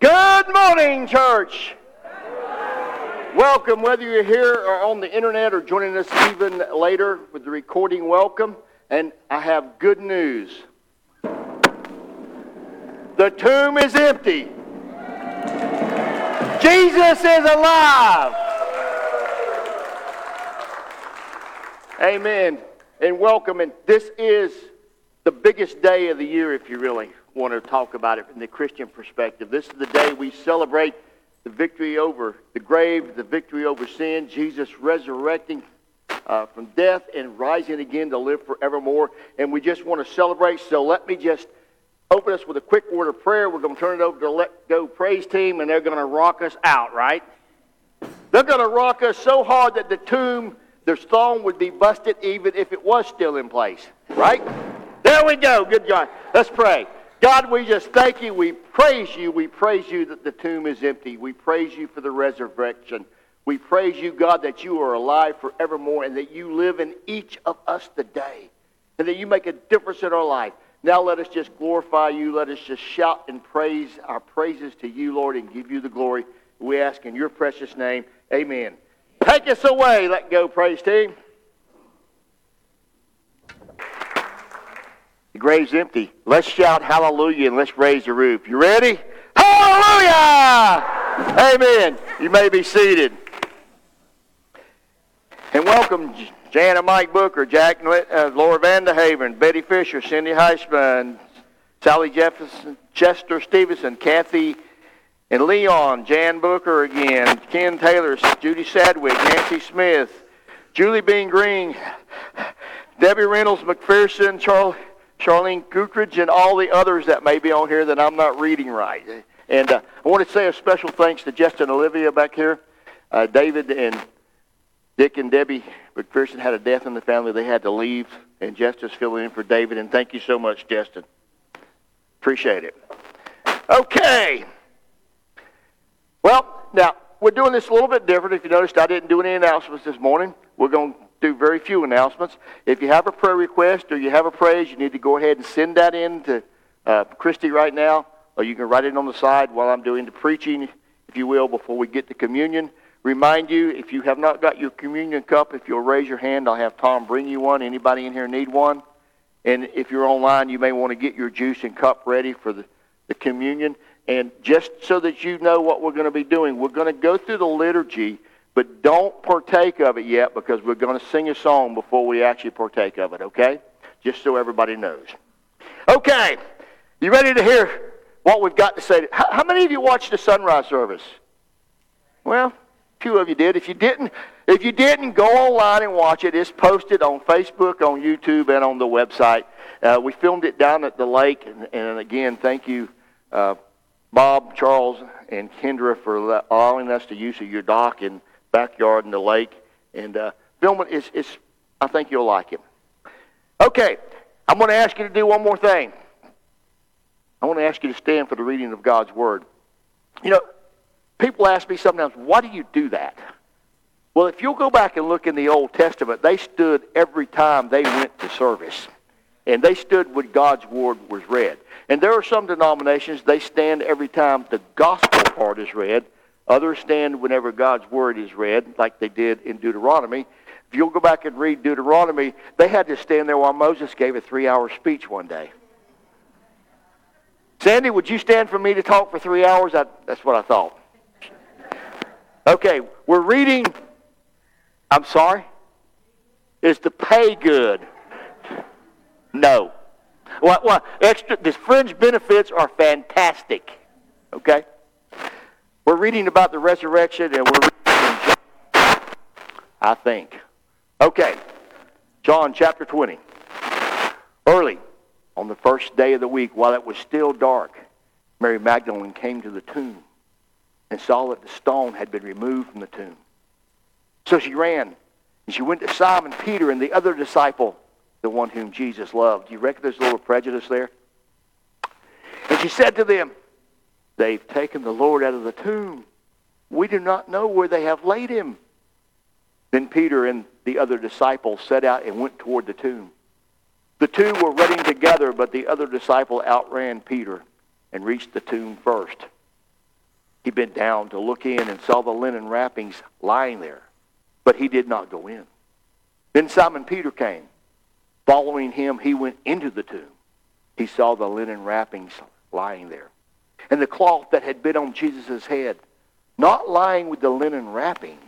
Good morning, church. Welcome, whether you're here or on the internet or joining us even later with the recording, welcome. And I have good news. The tomb is empty. Jesus is alive. Amen. And welcome. And this is the biggest day of the year, if you really want to talk about it from the Christian perspective. This is the day we celebrate the victory over the grave, the victory over sin, Jesus resurrecting uh, from death and rising again to live forevermore. And we just want to celebrate. So let me just open us with a quick word of prayer. We're going to turn it over to the Let Go Praise Team, and they're going to rock us out, right? They're going to rock us so hard that the tomb, the stone would be busted even if it was still in place, right? There we go. Good job. Let's pray. God, we just thank you. We praise you. We praise you that the tomb is empty. We praise you for the resurrection. We praise you, God, that you are alive forevermore and that you live in each of us today and that you make a difference in our life. Now let us just glorify you. Let us just shout and praise our praises to you, Lord, and give you the glory. We ask in your precious name. Amen. Take us away. Let go, praise team. Grave's empty. Let's shout hallelujah and let's raise the roof. You ready? Hallelujah! Amen. You may be seated. And welcome Jan and Mike Booker, Jack uh, Laura Vanderhaven, Betty Fisher, Cindy Heisman, Sally Jefferson, Chester Stevenson, Kathy and Leon, Jan Booker again, Ken Taylor, Judy Sadwick, Nancy Smith, Julie Bean Green, Debbie Reynolds, McPherson, Charlie Charlene Goodridge, and all the others that may be on here that I'm not reading right. And uh, I want to say a special thanks to Justin and Olivia back here. Uh, David and Dick and Debbie McPherson had a death in the family. They had to leave, and Justin's filling in for David. And thank you so much, Justin. Appreciate it. Okay. Well, now, we're doing this a little bit different. If you noticed, I didn't do any announcements this morning. We're going to do very few announcements. If you have a prayer request or you have a praise, you need to go ahead and send that in to uh, Christy right now, or you can write it on the side while I'm doing the preaching, if you will, before we get to communion. Remind you, if you have not got your communion cup, if you'll raise your hand, I'll have Tom bring you one. Anybody in here need one? And if you're online, you may want to get your juice and cup ready for the, the communion. And just so that you know what we're going to be doing, we're going to go through the liturgy but don't partake of it yet because we're going to sing a song before we actually partake of it, okay? Just so everybody knows. Okay, you ready to hear what we've got to say? How, how many of you watched the sunrise service? Well, few of you did. If you didn't, if you didn't, go online and watch it. It's posted on Facebook, on YouTube, and on the website. Uh, we filmed it down at the lake, and, and again, thank you, uh, Bob, Charles, and Kendra for allowing us to use of your dock and backyard in the lake. And uh, filming is, is, I think you'll like it. Okay, I'm going to ask you to do one more thing. I want to ask you to stand for the reading of God's Word. You know, people ask me sometimes, why do you do that? Well, if you'll go back and look in the Old Testament, they stood every time they went to service. And they stood when God's Word was read. And there are some denominations, they stand every time the gospel part is read. Others stand whenever God's word is read, like they did in Deuteronomy. If you'll go back and read Deuteronomy, they had to stand there while Moses gave a three hour speech one day. Sandy, would you stand for me to talk for three hours? I, that's what I thought. Okay, we're reading. I'm sorry? Is the pay good? No. Well, well, extra, the fringe benefits are fantastic. Okay? We're reading about the resurrection and we're reading John, I think. Okay. John chapter 20. Early on the first day of the week, while it was still dark, Mary Magdalene came to the tomb and saw that the stone had been removed from the tomb. So she ran and she went to Simon Peter and the other disciple, the one whom Jesus loved. Do you reckon there's a little prejudice there? And she said to them, They've taken the Lord out of the tomb. We do not know where they have laid him. Then Peter and the other disciples set out and went toward the tomb. The two were running together, but the other disciple outran Peter and reached the tomb first. He bent down to look in and saw the linen wrappings lying there, but he did not go in. Then Simon Peter came. Following him, he went into the tomb. He saw the linen wrappings lying there, and the cloth that had been on Jesus' head, not lying with the linen wrapping,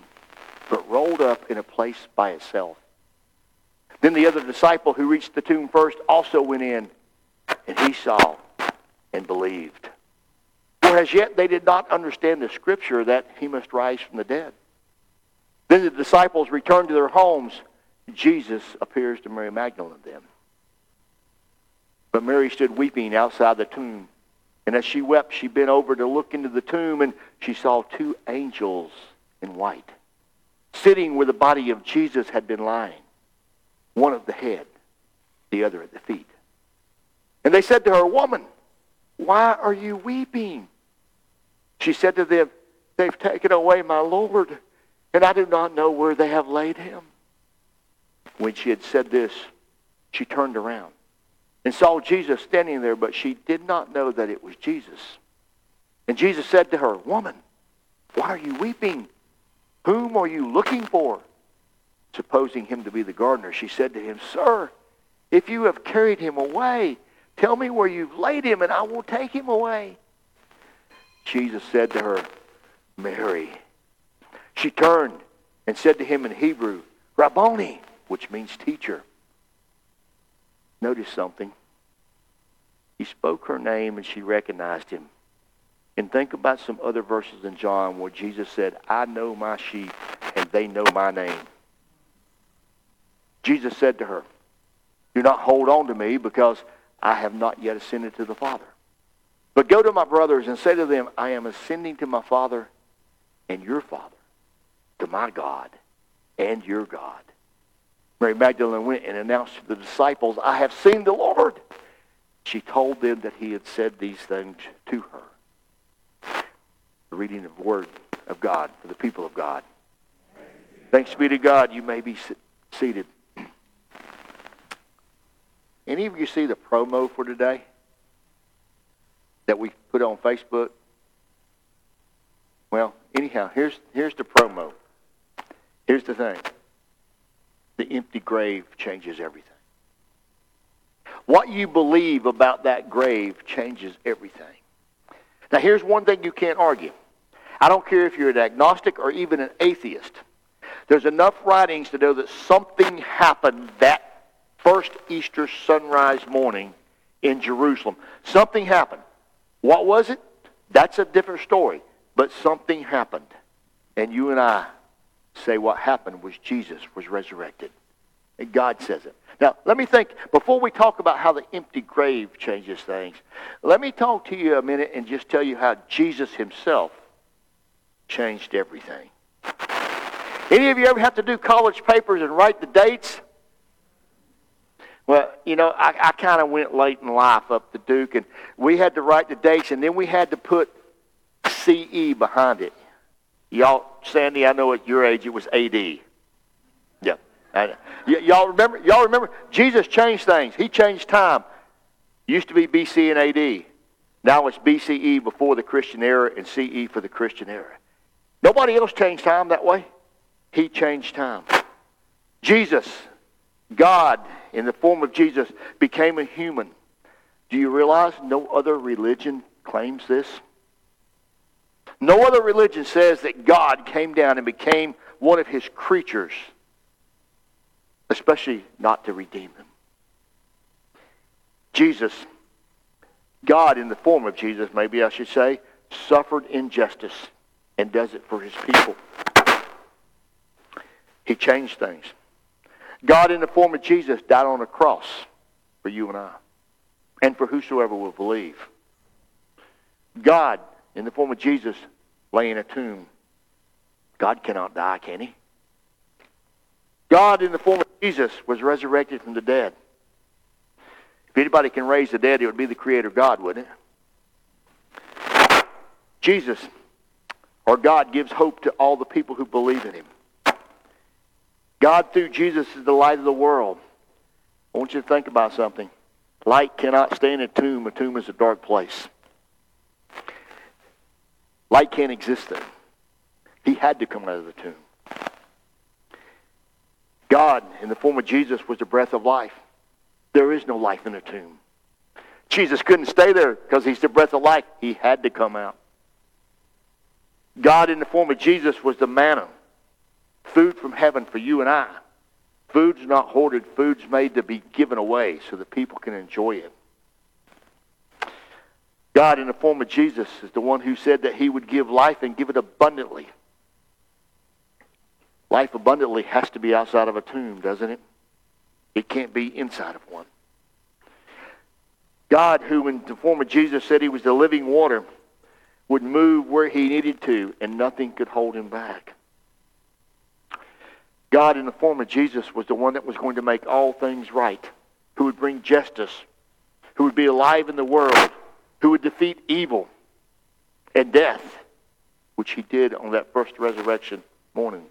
but rolled up in a place by itself. Then the other disciple who reached the tomb first also went in, and he saw and believed. For as yet they did not understand the scripture that he must rise from the dead. Then the disciples returned to their homes. Jesus appears to Mary Magdalene then. But Mary stood weeping outside the tomb. And as she wept, she bent over to look into the tomb, and she saw two angels in white, sitting where the body of Jesus had been lying, one at the head, the other at the feet. And they said to her, Woman, why are you weeping? She said to them, They've taken away my Lord, and I do not know where they have laid him. When she had said this, she turned around and saw Jesus standing there, but she did not know that it was Jesus. And Jesus said to her, Woman, why are you weeping? Whom are you looking for? Supposing him to be the gardener, she said to him, Sir, if you have carried him away, tell me where you've laid him, and I will take him away. Jesus said to her, Mary. She turned and said to him in Hebrew, Rabboni, which means teacher. Notice something. He spoke her name and she recognized him. And think about some other verses in John where Jesus said, I know my sheep and they know my name. Jesus said to her, Do not hold on to me because I have not yet ascended to the Father. But go to my brothers and say to them, I am ascending to my Father and your Father, to my God and your God. Mary Magdalene went and announced to the disciples, I have seen the Lord. She told them that he had said these things to her. The reading of the Word of God for the people of God. Thanks be to God. You may be seated. Any of you see the promo for today? that we put on Facebook? Well, anyhow, here's, here's the promo. Here's the thing. The empty grave changes everything. What you believe about that grave changes everything. Now, here's one thing you can't argue. I don't care if you're an agnostic or even an atheist. There's enough writings to know that something happened that first Easter sunrise morning in Jerusalem. Something happened. What was it? That's a different story. But something happened. And you and I say what happened was Jesus was resurrected. And God says it. Now, let me think, before we talk about how the empty grave changes things, let me talk to you a minute and just tell you how Jesus himself changed everything. Any of you ever have to do college papers and write the dates? Well, you know, I, I kind of went late in life up to Duke, and we had to write the dates, and then we had to put CE behind it. Y'all, Sandy, I know at your age it was AD. Yeah. y- y'all remember? Y'all remember? Jesus changed things. He changed time. Used to be BC and AD. Now it's BCE before the Christian era and CE for the Christian era. Nobody else changed time that way. He changed time. Jesus, God, in the form of Jesus, became a human. Do you realize no other religion claims this? No other religion says that God came down and became one of his creatures, especially not to redeem them. Jesus, God in the form of Jesus, maybe I should say, suffered injustice and does it for his people. He changed things. God, in the form of Jesus, died on a cross for you and I, and for whosoever will believe. God, in the form of Jesus, lay in a tomb. God cannot die, can he? God, in the form of Jesus, was resurrected from the dead. If anybody can raise the dead, it would be the Creator God, wouldn't it? Jesus, or God, gives hope to all the people who believe in him. God, through Jesus, is the light of the world. I want you to think about something. Light cannot stay in a tomb. A tomb is a dark place. Light can't exist there. He had to come out of the tomb. God, in the form of Jesus, was the breath of life. There is no life in a tomb. Jesus couldn't stay there because he's the breath of life. He had to come out. God, in the form of Jesus, was the manna, food from heaven for you and I. Food's not hoarded, food's made to be given away so that people can enjoy it. God, in the form of Jesus, is the one who said that he would give life and give it abundantly. Life abundantly has to be outside of a tomb, doesn't it? It can't be inside of one. God, who in the form of Jesus said he was the living water, would move where he needed to, and nothing could hold him back. God, in the form of Jesus, was the one that was going to make all things right, who would bring justice, who would be alive in the world, who would defeat evil and death, which he did on that first resurrection morning.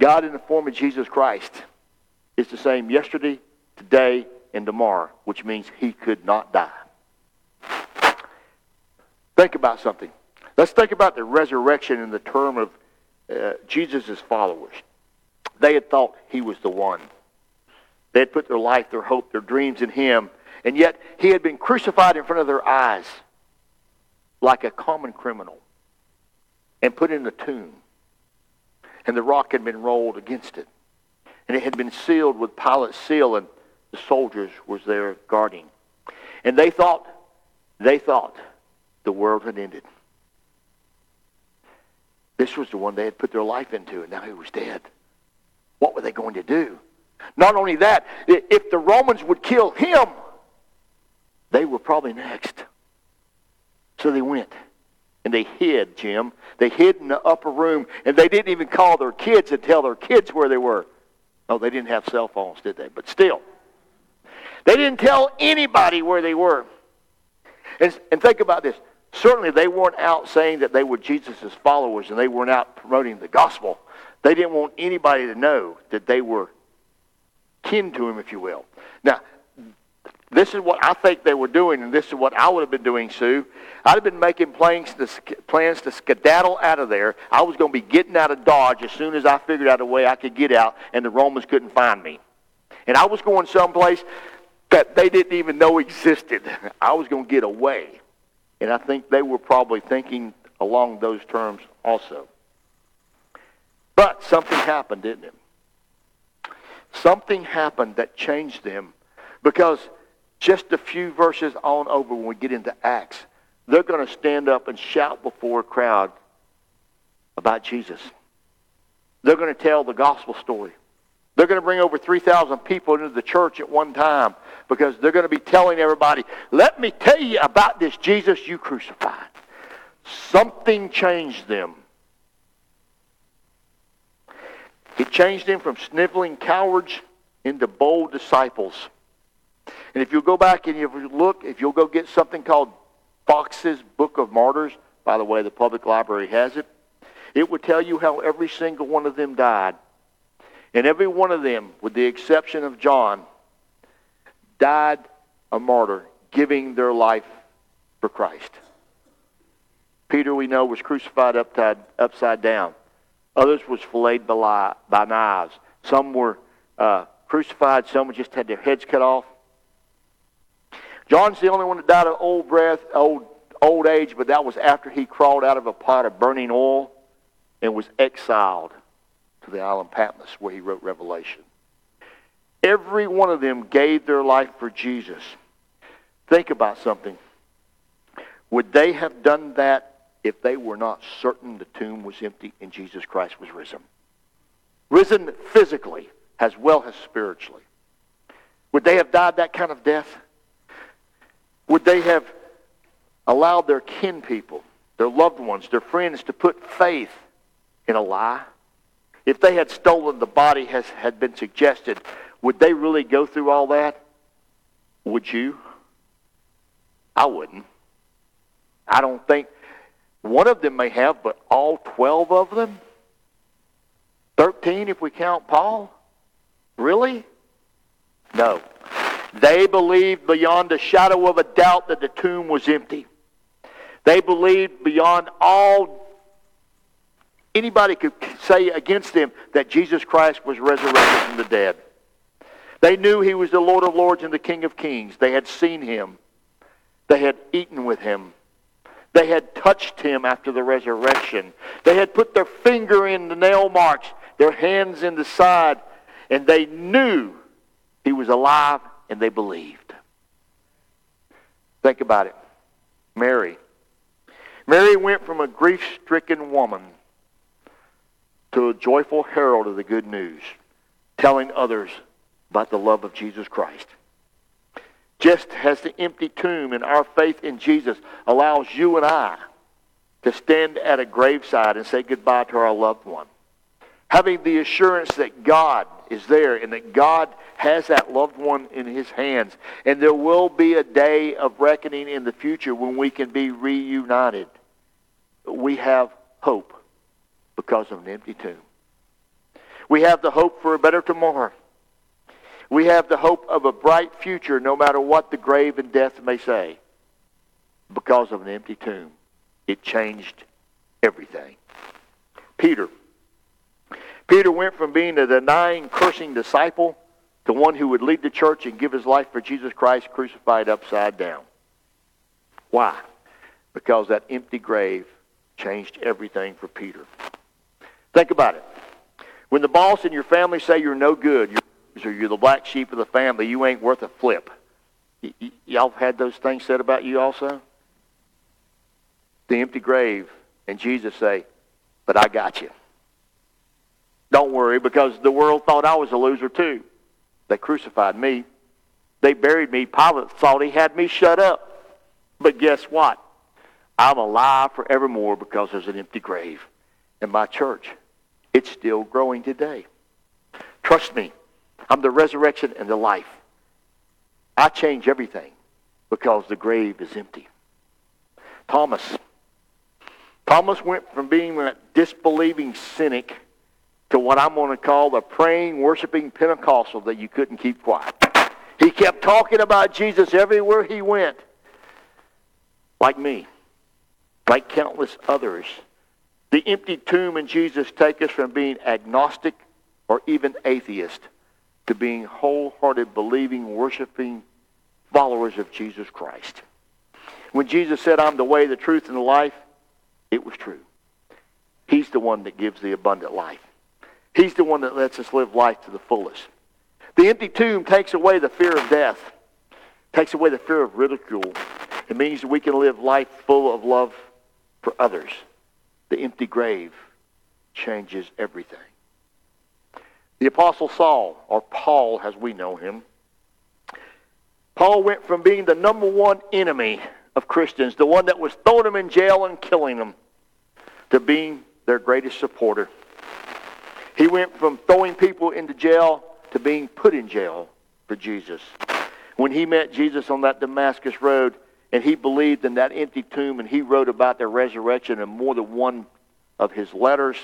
God, in the form of Jesus Christ, is the same yesterday, today, and tomorrow, which means he could not die. Think about something. Let's think about the resurrection in the term of uh, Jesus' followers. They had thought he was the one. They had put their life, their hope, their dreams in him, and yet he had been crucified in front of their eyes like a common criminal and put in a tomb. And the rock had been rolled against it. And it had been sealed with Pilate's seal, and the soldiers was there guarding. And they thought, they thought the world had ended. This was the one they had put their life into, and now he was dead. What were they going to do? Not only that, if the Romans would kill him, they were probably next. So they went. And they hid, Jim. They hid in the upper room, and they didn't even call their kids and tell their kids where they were. Oh, they didn't have cell phones, did they? But still. They didn't tell anybody where they were. And, and think about this. Certainly, they weren't out saying that they were Jesus' followers and they weren't out promoting the gospel. They didn't want anybody to know that they were kin to him, if you will. Now, this is what I think they were doing, and this is what I would have been doing, Sue. I'd have been making plans to, plans to skedaddle out of there. I was going to be getting out of Dodge as soon as I figured out a way I could get out, and the Romans couldn't find me. And I was going someplace that they didn't even know existed. I was going to get away. And I think they were probably thinking along those terms also. But something happened, didn't it? Something happened that changed them because just a few verses on over when we get into Acts, they're going to stand up and shout before a crowd about Jesus. They're going to tell the gospel story. They're going to bring over 3,000 people into the church at one time because they're going to be telling everybody, let me tell you about this Jesus you crucified. Something changed them. It changed them from sniveling cowards into bold disciples. And if you'll go back and you look, if you'll go get something called Fox's Book of Martyrs, by the way, the public library has it, it would tell you how every single one of them died. And every one of them, with the exception of John, died a martyr, giving their life for Christ. Peter, we know, was crucified upside, upside down. Others was filleted by, by knives. Some were uh, crucified. Some just had their heads cut off. John's the only one that died of old breath, old, old age, but that was after he crawled out of a pot of burning oil and was exiled to the island Patmos where he wrote Revelation. Every one of them gave their life for Jesus. Think about something. Would they have done that if they were not certain the tomb was empty and Jesus Christ was risen? Risen physically as well as spiritually. Would they have died that kind of death? Would they have allowed their kin people, their loved ones, their friends to put faith in a lie? If they had stolen the body as had been suggested, would they really go through all that? Would you? I wouldn't. I don't think one of them may have, but all 12 of them? 13 if we count Paul? Really? No. They believed beyond a shadow of a doubt that the tomb was empty. They believed beyond all anybody could say against them that Jesus Christ was resurrected from the dead. They knew he was the Lord of Lords and the King of Kings. They had seen him. They had eaten with him. They had touched him after the resurrection. They had put their finger in the nail marks, their hands in the side, and they knew he was alive and they believed. Think about it. Mary. Mary went from a grief stricken woman to a joyful herald of the good news, telling others about the love of Jesus Christ. Just as the empty tomb and our faith in Jesus allows you and I to stand at a graveside and say goodbye to our loved one. Having the assurance that God is there and that God has that loved one in his hands. And there will be a day of reckoning in the future when we can be reunited. We have hope because of an empty tomb. We have the hope for a better tomorrow. We have the hope of a bright future no matter what the grave and death may say because of an empty tomb. It changed everything. Peter. Peter went from being a denying, cursing disciple to one who would lead the church and give his life for Jesus Christ crucified upside down. Why? Because that empty grave changed everything for Peter. Think about it. When the boss and your family say you're no good, you're, you're the black sheep of the family, you ain't worth a flip. Y- y- y'all had those things said about you also? The empty grave, and Jesus say, but I got you. Don't worry, because the world thought I was a loser too. They crucified me. They buried me. Pilate thought he had me shut up. But guess what? I'm alive forevermore because there's an empty grave. in my church, it's still growing today. Trust me, I'm the resurrection and the life. I change everything because the grave is empty. Thomas. Thomas went from being a disbelieving cynic to what I'm going to call the praying, worshiping Pentecostal that you couldn't keep quiet. He kept talking about Jesus everywhere he went, like me, like countless others. The empty tomb and Jesus take us from being agnostic or even atheist to being wholehearted, believing, worshiping followers of Jesus Christ. When Jesus said, I'm the way, the truth, and the life, it was true. He's the one that gives the abundant life. He's the one that lets us live life to the fullest. The empty tomb takes away the fear of death, takes away the fear of ridicule. It means that we can live life full of love for others. The empty grave changes everything. The Apostle Saul, or Paul as we know him, Paul went from being the number one enemy of Christians, the one that was throwing them in jail and killing them, to being their greatest supporter. He went from throwing people into jail to being put in jail for Jesus. When he met Jesus on that Damascus road, and he believed in that empty tomb, and he wrote about their resurrection in more than one of his letters,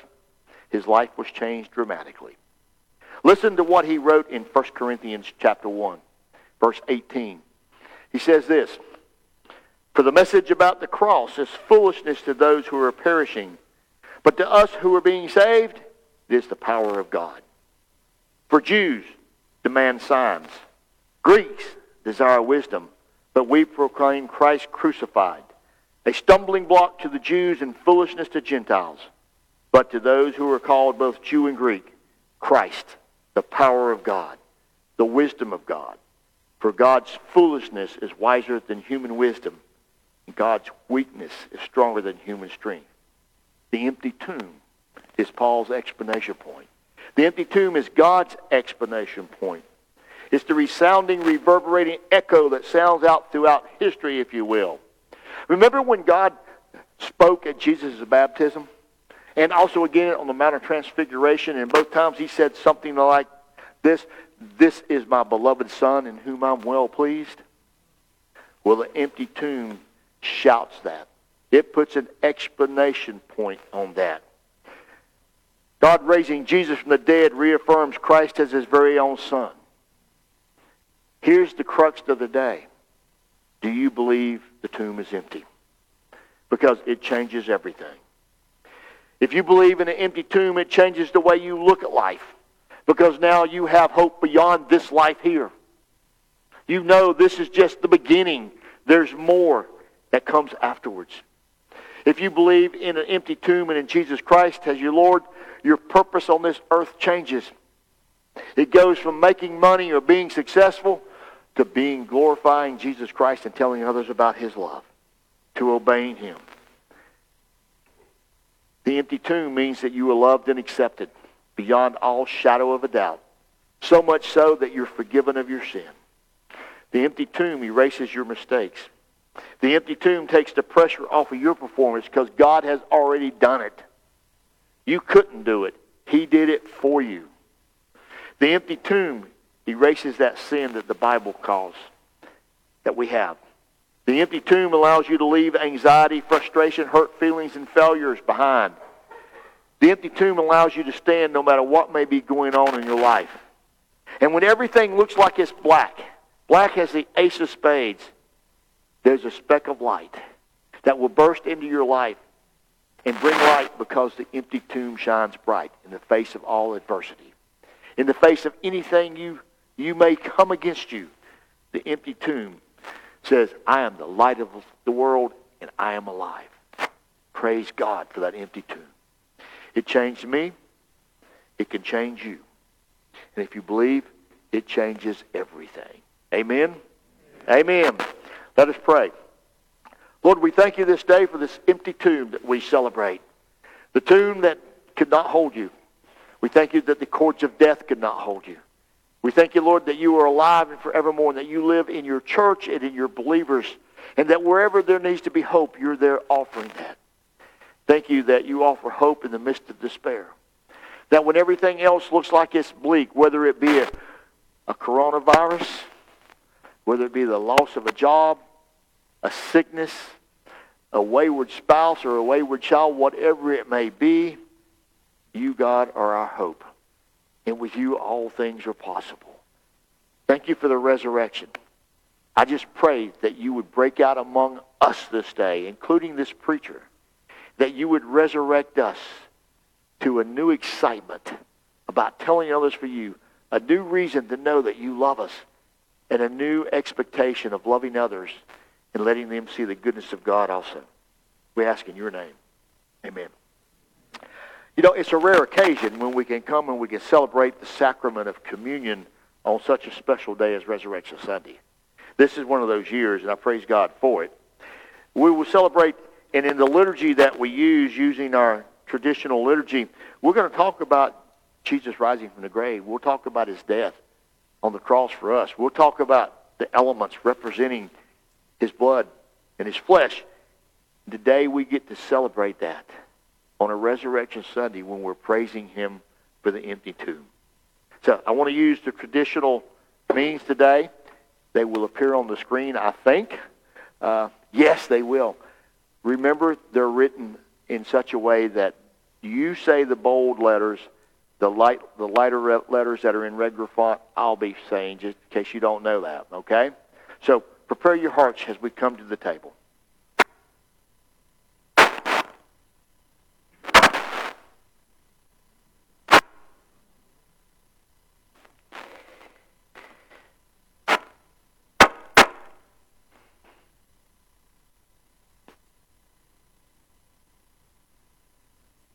his life was changed dramatically. Listen to what he wrote in 1 Corinthians chapter 1, verse 18. He says this, For the message about the cross is foolishness to those who are perishing, but to us who are being saved, it is the power of God. For Jews demand signs. Greeks desire wisdom, but we proclaim Christ crucified, a stumbling block to the Jews and foolishness to Gentiles. But to those who are called both Jew and Greek, Christ, the power of God, the wisdom of God. For God's foolishness is wiser than human wisdom, and God's weakness is stronger than human strength. The empty tomb is Paul's explanation point. The empty tomb is God's explanation point. It's the resounding, reverberating echo that sounds out throughout history, if you will. Remember when God spoke at Jesus' baptism? And also again on the Mount of Transfiguration, and both times he said something like this, This is my beloved Son in whom I'm well pleased. Well, the empty tomb shouts that. It puts an explanation point on that. God raising Jesus from the dead reaffirms Christ as his very own son. Here's the crux of the day. Do you believe the tomb is empty? because it changes everything. If you believe in an empty tomb, it changes the way you look at life because now you have hope beyond this life here. You know this is just the beginning. There's more that comes afterwards. If you believe in an empty tomb and in Jesus Christ as your Lord, your purpose on this earth changes. It goes from making money or being successful to being glorifying Jesus Christ and telling others about his love to obeying him. The empty tomb means that you are loved and accepted beyond all shadow of a doubt, so much so that you're forgiven of your sin. The empty tomb erases your mistakes. The empty tomb takes the pressure off of your performance because God has already done it. You couldn't do it. He did it for you. The empty tomb erases that sin that the Bible calls that we have. The empty tomb allows you to leave anxiety, frustration, hurt feelings, and failures behind. The empty tomb allows you to stand no matter what may be going on in your life. And when everything looks like it's black, black has the ace of spades, there's a speck of light that will burst into your life and bring light because the empty tomb shines bright in the face of all adversity. In the face of anything you, you may come against you, the empty tomb says, I am the light of the world and I am alive. Praise God for that empty tomb. It changed me. It can change you. And if you believe, it changes everything. Amen? Amen. Let us pray. Lord, we thank you this day for this empty tomb that we celebrate. The tomb that could not hold you. We thank you that the cords of death could not hold you. We thank you, Lord, that you are alive and forevermore, and that you live in your church and in your believers, and that wherever there needs to be hope, you're there offering that. Thank you that you offer hope in the midst of despair. That when everything else looks like it's bleak, whether it be a, a coronavirus, whether it be the loss of a job, a sickness, a wayward spouse, or a wayward child, whatever it may be, you, God, are our hope and with you all things are possible. Thank you for the resurrection. I just pray that you would break out among us this day, including this preacher, that you would resurrect us to a new excitement about telling others for you, a new reason to know that you love us, and a new expectation of loving others and letting them see the goodness of God also. We ask in your name. Amen. You know, it's a rare occasion when we can come and we can celebrate the sacrament of communion on such a special day as Resurrection Sunday. This is one of those years, and I praise God for it. We will celebrate, and in the liturgy that we use, using our traditional liturgy, we're going to talk about Jesus rising from the grave. We'll talk about his death on the cross for us. We'll talk about the elements representing his blood and his flesh. Today we get to celebrate that on a Resurrection Sunday when we're praising Him for the empty tomb. So I want to use the traditional means today. They will appear on the screen, I think. Uh, yes, they will. Remember, they're written in such a way that you say the bold letters, the light, the lighter letters that are in regular font, I'll be saying, just in case you don't know that. Okay? So prepare your hearts as we come to the table.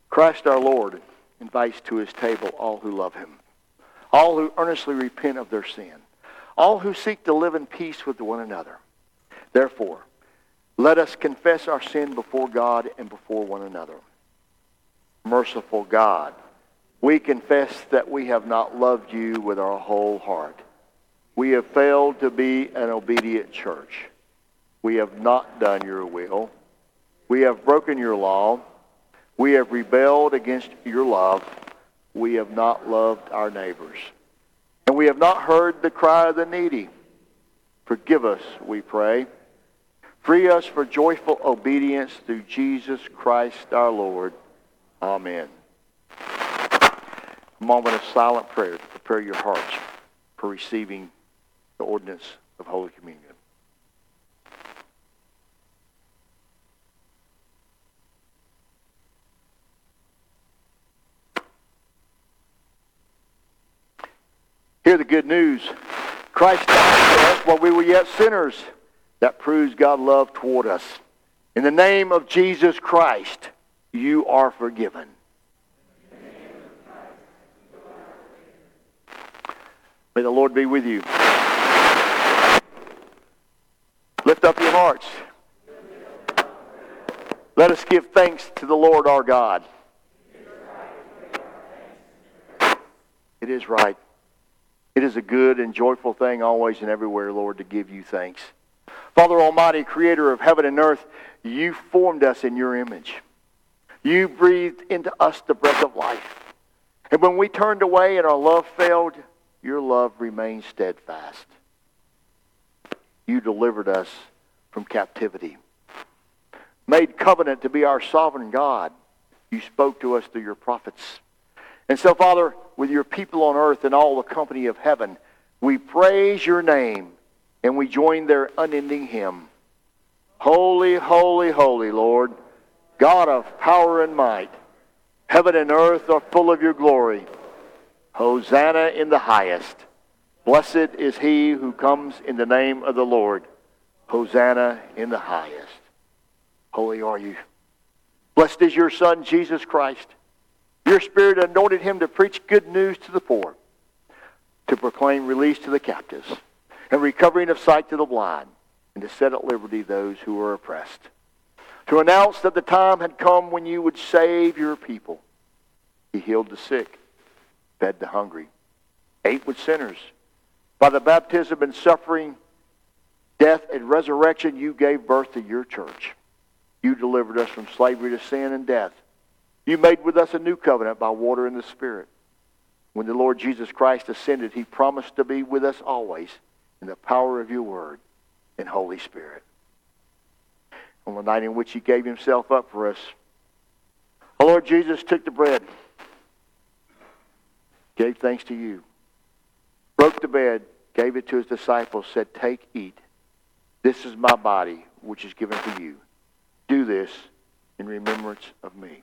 Christ our Lord invites to his table all who love him, all who earnestly repent of their sin, all who seek to live in peace with one another. Therefore, let us confess our sin before God and before one another. Merciful God, we confess that we have not loved you with our whole heart. We have failed to be an obedient church. We have not done your will. We have broken your law we have rebelled against your love. We have not loved our neighbors. And we have not heard the cry of the needy. Forgive us, we pray. Free us for joyful obedience through Jesus Christ our Lord. Amen. A moment of silent prayer to prepare your hearts for receiving the ordinance of Holy Communion. Hear the good news. Christ died for us while we were yet sinners. That proves God's love toward us. In the name of Jesus Christ, you are forgiven. May the Lord be with you. Lift up your hearts. Let us give thanks to the Lord our God. It is right. It is a good and joyful thing always and everywhere, Lord, to give you thanks. Father Almighty, creator of heaven and earth, you formed us in your image. You breathed into us the breath of life. And when we turned away and our love failed, your love remained steadfast. You delivered us from captivity. Made covenant to be our sovereign God. You spoke to us through your prophets. And so, Father, with your people on earth and all the company of heaven, we praise your name and we join their unending hymn. Holy, holy, holy, Lord, God of power and might. Heaven and earth are full of your glory. Hosanna in the highest. Blessed is he who comes in the name of the Lord. Hosanna in the highest. Holy are you. Blessed is your Son, Jesus Christ. Your Spirit anointed him to preach good news to the poor, to proclaim release to the captives, and recovering of sight to the blind, and to set at liberty those who are oppressed. To announce that the time had come when you would save your people. He healed the sick, fed the hungry, ate with sinners. By the baptism and suffering, death, and resurrection, you gave birth to your church. You delivered us from slavery to sin and death you made with us a new covenant by water and the Spirit. When the Lord Jesus Christ ascended, he promised to be with us always in the power of your word and Holy Spirit. On the night in which he gave himself up for us, the Lord Jesus took the bread, gave thanks to you, broke the bread, gave it to his disciples, said, Take, eat. This is my body, which is given for you. Do this in remembrance of me.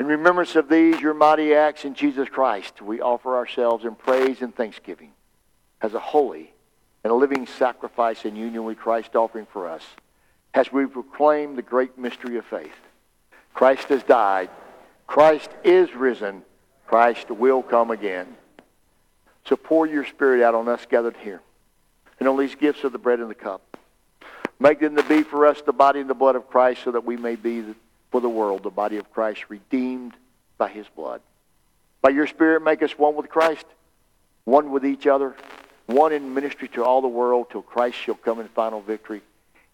in remembrance of these, your mighty acts in Jesus Christ, we offer ourselves in praise and thanksgiving as a holy and a living sacrifice in union with Christ offering for us as we proclaim the great mystery of faith. Christ has died. Christ is risen. Christ will come again. So pour your spirit out on us gathered here and on these gifts of the bread and the cup. Make them to be for us the body and the blood of Christ so that we may be for the world, the body of Christ, redeemed by his blood. By your Spirit, make us one with Christ, one with each other, one in ministry to all the world till Christ shall come in final victory,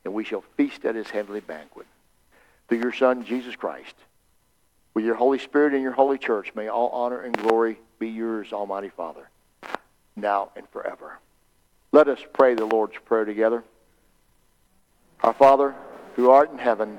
and we shall feast at his heavenly banquet. Through your Son, Jesus Christ, with your Holy Spirit and your holy church, may all honor and glory be yours, Almighty Father, now and forever. Let us pray the Lord's Prayer together. Our Father, who art in heaven,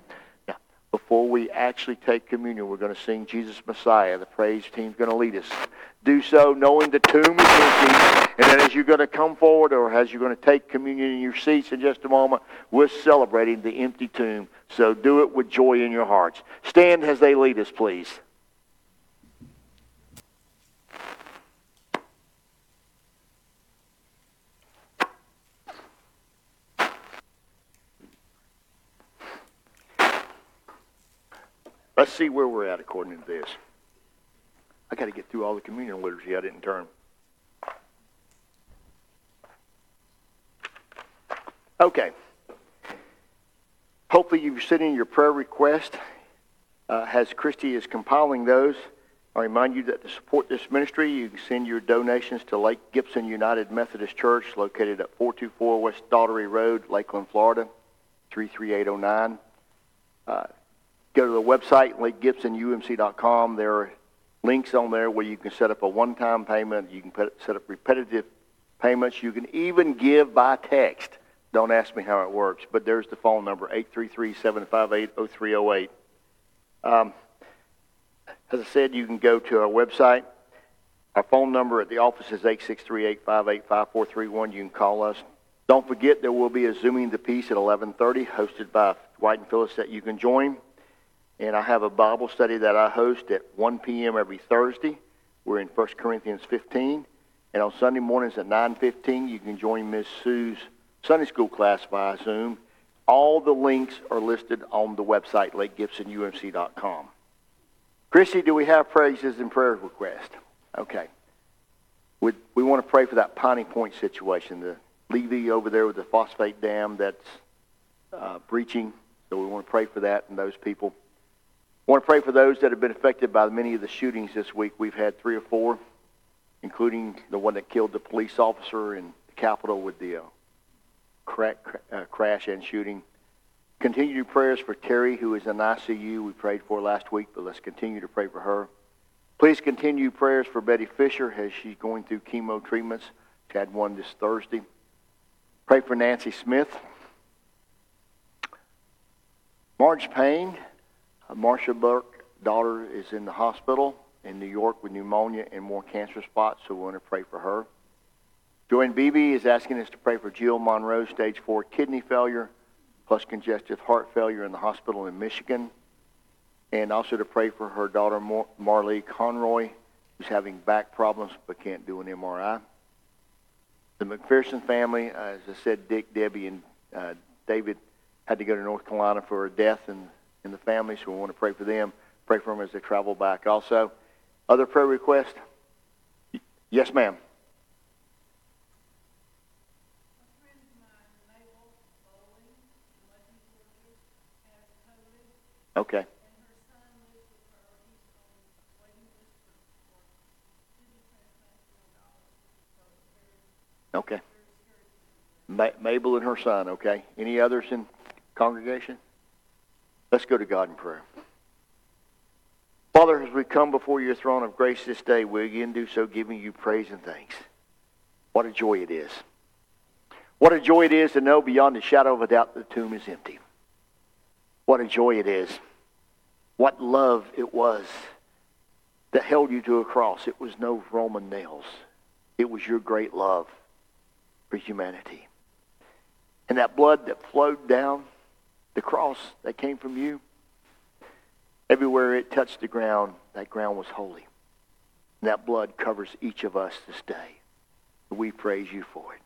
before we actually take communion, we're going to sing Jesus Messiah. The praise team's going to lead us. Do so knowing the tomb is empty. And then as you're going to come forward or as you're going to take communion in your seats in just a moment, we're celebrating the empty tomb. So do it with joy in your hearts. Stand as they lead us, please. Let's see where we're at according to this. I got to get through all the communion liturgy. I didn't turn. Okay. hopefully you've sent in your prayer request. Uh, as Christy is compiling those, I remind you that to support this ministry, you can send your donations to Lake Gibson United Methodist Church, located at 424 West Daughtery Road, Lakeland, Florida, 33809. Uh, go to the website, lakegibsonumc.com. There are links on there where you can set up a one-time payment. You can set up repetitive payments. You can even give by text. Don't ask me how it works, but there's the phone number, 833-758-0308. Um, as I said, you can go to our website. Our phone number at the office is 863-858-5431. You can call us. Don't forget there will be a Zooming the Peace at 1130 hosted by Dwight and Phyllis that you can join. And I have a Bible study that I host at 1 p.m. every Thursday. We're in 1 Corinthians 15. And on Sunday mornings at 9.15, you can join Miss Sue's Sunday school class via Zoom. All the links are listed on the website, lakegibsonumc.com. Christy, do we have praises and prayer requests? Okay. We, we want to pray for that Piney Point situation, the Levee over there with the phosphate dam that's uh, breaching. So we want to pray for that and those people. I want to pray for those that have been affected by many of the shootings this week. We've had three or four, including the one that killed the police officer in the Capitol with the uh, crack, uh, crash and shooting. Continue prayers for Terry, who is in ICU. We prayed for last week, but let's continue to pray for her. Please continue prayers for Betty Fisher as she's going through chemo treatments. She had one this Thursday. Pray for Nancy Smith. Marge Payne, Marcia Burke, daughter, is in the hospital in New York with pneumonia and more cancer spots, so we want to pray for her. Joanne Beebe is asking us to pray for Jill Monroe, stage four kidney failure plus congestive heart failure in the hospital in Michigan, and also to pray for her daughter Mar- Marley Conroy, who's having back problems but can't do an MRI. The McPherson family, uh, as I said, Dick, Debbie, and uh, David had to go to North Carolina for a death in, in the family, so we want to pray for them. Pray for them as they travel back. Also, other prayer requests? Yes, ma'am. Okay. Okay. Ma- Mabel and her son, okay. Any others in congregation? Let's go to God in prayer. Father, as we come before your throne of grace this day, we again do so giving you praise and thanks. What a joy it is. What a joy it is to know beyond a shadow of a doubt that the tomb is empty. What a joy it is. What love it was that held you to a cross. It was no Roman nails. It was your great love for humanity. And that blood that flowed down the cross that came from you, everywhere it touched the ground, that ground was holy. And that blood covers each of us this day. We praise you for it.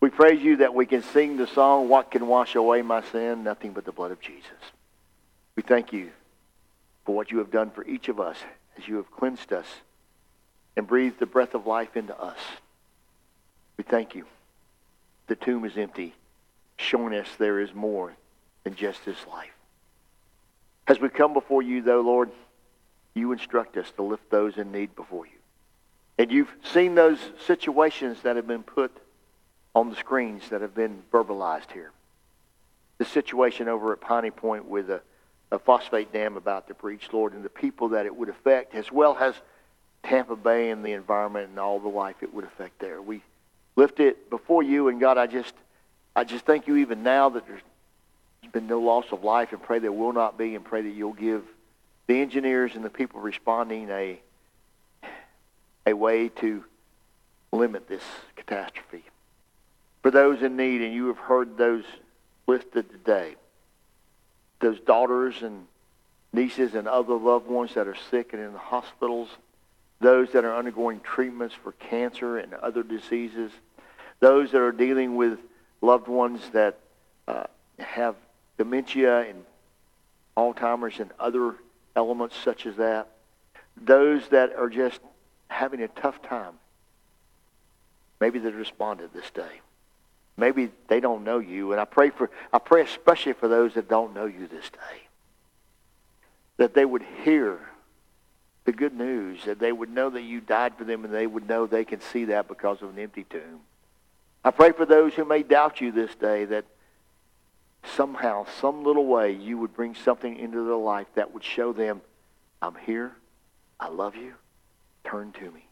We praise you that we can sing the song, What Can Wash Away My Sin? Nothing but the blood of Jesus. We thank you for what you have done for each of us as you have cleansed us and breathed the breath of life into us. We thank you. The tomb is empty, showing us there is more than just this life. As we come before you, though, Lord, you instruct us to lift those in need before you. And you've seen those situations that have been put on the screens that have been verbalized here. The situation over at Piney Point with a, a phosphate dam about to breach, Lord, and the people that it would affect, as well as Tampa Bay and the environment and all the life it would affect there. We lift it before you, and God, I just, I just thank you even now that there's been no loss of life, and pray there will not be, and pray that you'll give the engineers and the people responding a, a way to limit this catastrophe for those in need, and you have heard those listed today. Those daughters and nieces and other loved ones that are sick and in the hospitals, those that are undergoing treatments for cancer and other diseases, those that are dealing with loved ones that uh, have dementia and Alzheimer's and other elements such as that, those that are just having a tough time, maybe they responded this day. maybe they don't know you. And I pray for I pray especially for those that don't know you this day. That they would hear the good news, that they would know that you died for them and they would know they can see that because of an empty tomb. I pray for those who may doubt you this day that somehow, some little way, you would bring something into their life that would show them, I'm here, I love you, turn to me.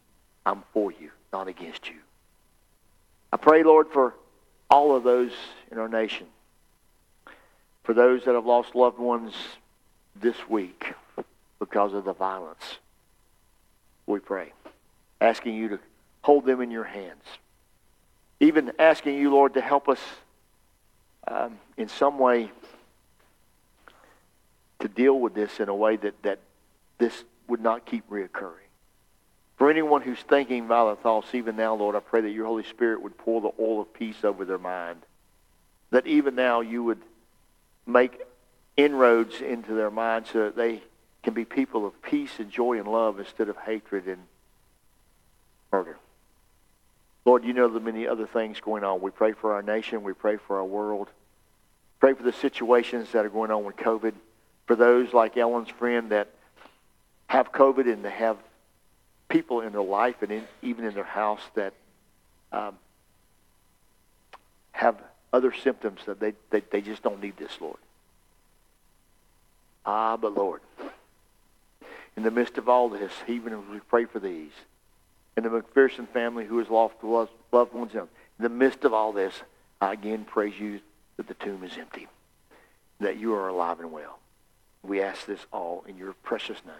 I'm for you, not against you. I pray, Lord, for all of those in our nation, for those that have lost loved ones this week because of the violence. We pray, asking you to hold them in your hands. Even asking you, Lord, to help us um, in some way to deal with this in a way that, that this would not keep reoccurring. For anyone who's thinking violent thoughts, even now, Lord, I pray that your Holy Spirit would pour the oil of peace over their mind. That even now you would make inroads into their mind so that they can be people of peace and joy and love instead of hatred and murder. Lord, you know the many other things going on. We pray for our nation. We pray for our world. Pray for the situations that are going on with COVID. For those like Ellen's friend that have COVID and they have people in their life and in, even in their house that um, have other symptoms that they, they, they just don't need this, Lord. Ah, but Lord, in the midst of all this, even as we pray for these, and the McPherson family who has lost loved ones. In the midst of all this, I again praise you that the tomb is empty, that you are alive and well. We ask this all in your precious name.